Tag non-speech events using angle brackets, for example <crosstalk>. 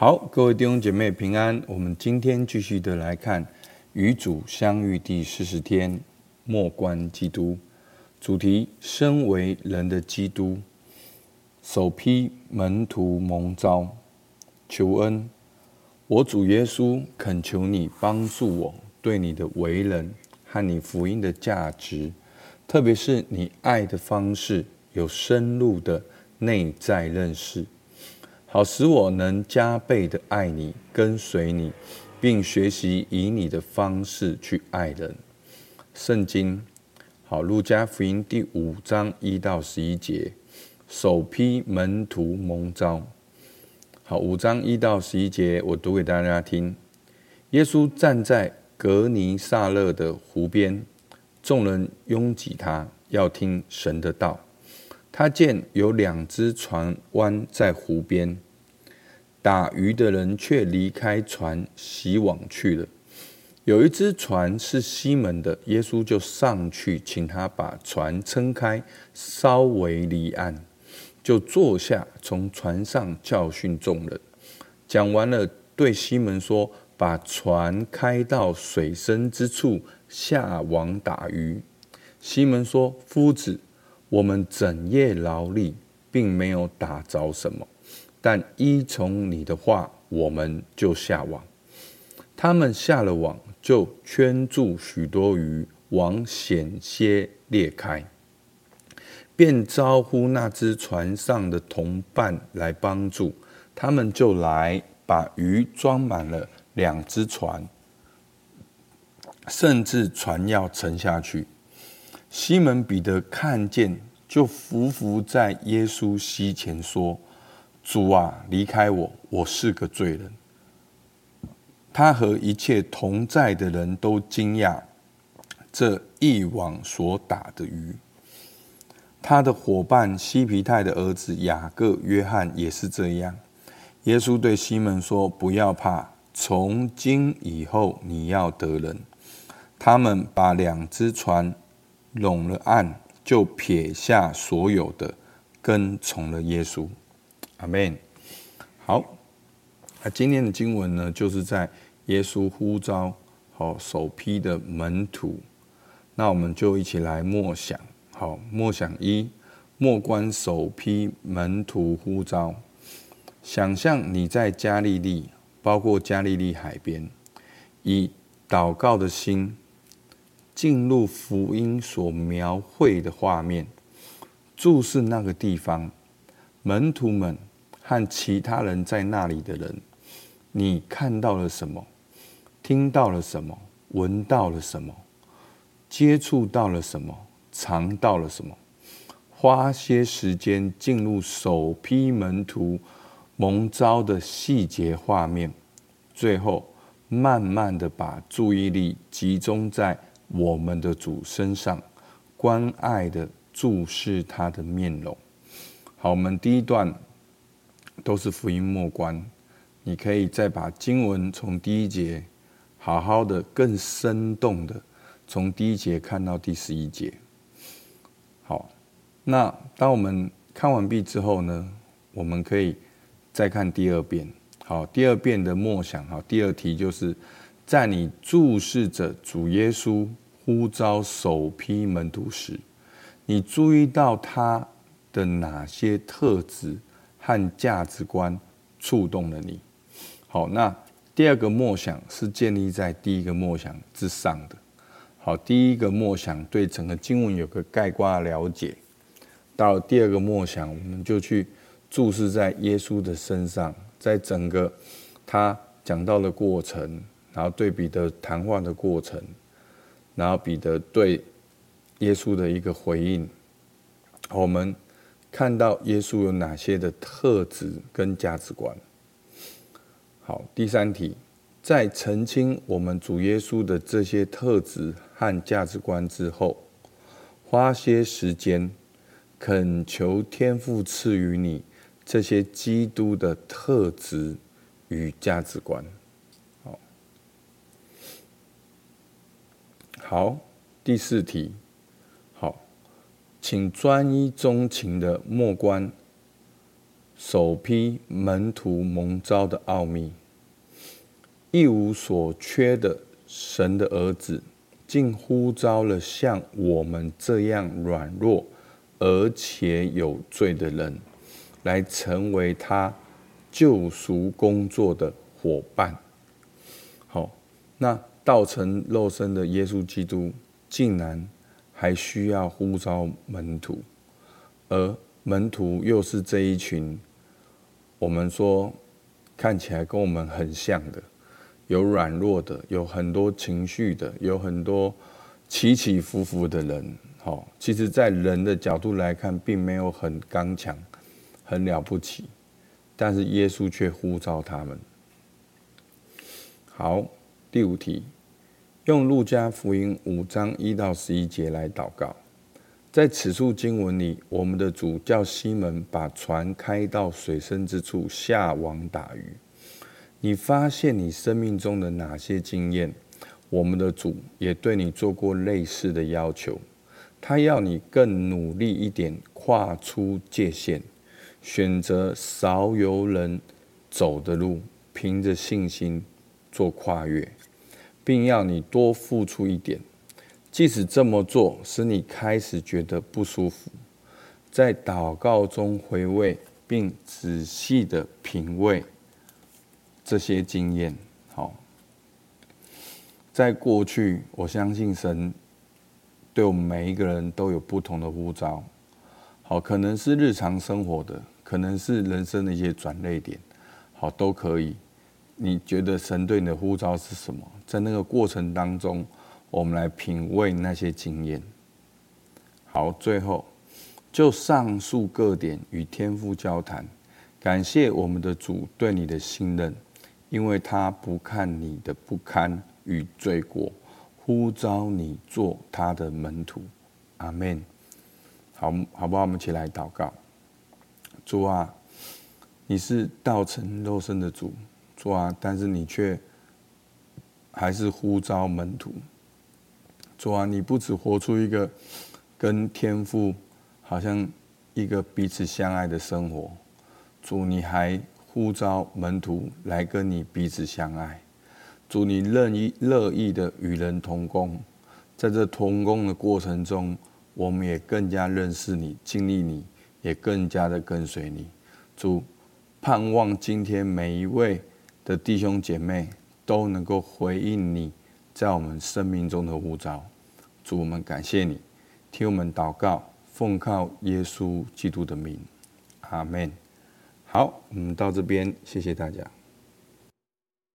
好，各位弟兄姐妹平安。我们今天继续的来看与主相遇第四十天，默观基督。主题：身为人的基督，首批门徒蒙召，求恩。我主耶稣恳求你帮助我，对你的为人和你福音的价值，特别是你爱的方式，有深入的内在认识。好，使我能加倍的爱你，跟随你，并学习以你的方式去爱人。圣经，好，路加福音第五章一到十一节，首批门徒蒙召。好，五章一到十一节，我读给大家听。耶稣站在革尼撒勒的湖边，众人拥挤他，要听神的道。他见有两只船弯在湖边，打鱼的人却离开船，洗网去了。有一只船是西门的，耶稣就上去，请他把船撑开，稍微离岸，就坐下，从船上教训众人。讲完了，对西门说：“把船开到水深之处，下网打鱼。”西门说：“夫子。”我们整夜劳力，并没有打着什么，但依从你的话，我们就下网。他们下了网，就圈住许多鱼，网险些裂开，便招呼那只船上的同伴来帮助。他们就来把鱼装满了两只船，甚至船要沉下去。西门彼得看见，就伏伏在耶稣膝前说：“主啊，离开我，我是个罪人。”他和一切同在的人都惊讶这一网所打的鱼。他的伙伴西皮泰的儿子雅各、约翰也是这样。耶稣对西门说：“不要怕，从今以后你要得人。”他们把两只船拢了岸，就撇下所有的，跟从了耶稣。阿门。好，那今天的经文呢，就是在耶稣呼召好首批的门徒。那我们就一起来默想。好，默想一，默观首批门徒呼召。想象你在加利利，包括加利利海边，以祷告的心。进入福音所描绘的画面，注视那个地方，门徒们和其他人在那里的人，你看到了什么？听到了什么？闻到了什么？接触到了什么？尝到了什么？花些时间进入首批门徒蒙召的细节画面，最后慢慢的把注意力集中在。我们的主身上，关爱的注视他的面容。好，我们第一段都是福音默观，你可以再把经文从第一节好好的、更生动的从第一节看到第十一节。好，那当我们看完毕之后呢，我们可以再看第二遍。好，第二遍的默想，好，第二题就是。在你注视着主耶稣呼召首批门徒时，你注意到他的哪些特质和价值观触动了你？好，那第二个默想是建立在第一个默想之上的。好，第一个默想对整个经文有个概括了解，到第二个默想，我们就去注视在耶稣的身上，在整个他讲到的过程。然后对比的谈话的过程，然后彼得对耶稣的一个回应，我们看到耶稣有哪些的特质跟价值观。好，第三题，在澄清我们主耶稣的这些特质和价值观之后，花些时间恳求天父赐予你这些基督的特质与价值观。好，第四题，好，请专一钟情的默观首批门徒蒙召的奥秘，一无所缺的神的儿子，竟呼召了像我们这样软弱而且有罪的人，来成为他救赎工作的伙伴。好，那道成肉身的耶稣基督，竟然还需要呼召门徒，而门徒又是这一群。我们说，看起来跟我们很像的，有软弱的，有很多情绪的，有很多起起伏伏的人。好，其实，在人的角度来看，并没有很刚强、很了不起，但是耶稣却呼召他们。好，第五题，用路加福音五章一到十一节来祷告。在此处经文里，我们的主叫西门把船开到水深之处下网打鱼。你发现你生命中的哪些经验？我们的主也对你做过类似的要求。他要你更努力一点，跨出界限，选择少有人走的路，凭着信心做跨越，并要你多付出一点。即使这么做使你开始觉得不舒服，在祷告中回味并仔细的品味这些经验。好，在过去，我相信神对我们每一个人都有不同的呼召。好，可能是日常生活的，可能是人生的一些转捩点，好，都可以。你觉得神对你的呼召是什么？在那个过程当中。我们来品味那些经验。好，最后就上述各点与天父交谈，感谢我们的主对你的信任，因为他不看你的不堪与罪过，呼召你做他的门徒。阿门。好，好不好？我们一起来祷告。主啊，你是道成肉身的主，主啊，但是你却还是呼召门徒。主啊，你不只活出一个 <sniffs> 跟天父好像一个彼此相爱的生活，主，你还呼召门徒来跟你彼此相爱。主，你乐意乐意的与人同工，在这同工的过程中，我们也更加认识你，经历你，也更加的跟随你。主，盼望今天每一位的弟兄姐妹都能够回应你。在我们生命中的呼召，主，我们感谢你，替我们祷告，奉靠耶稣基督的名，阿门。好，我们到这边，谢谢大家。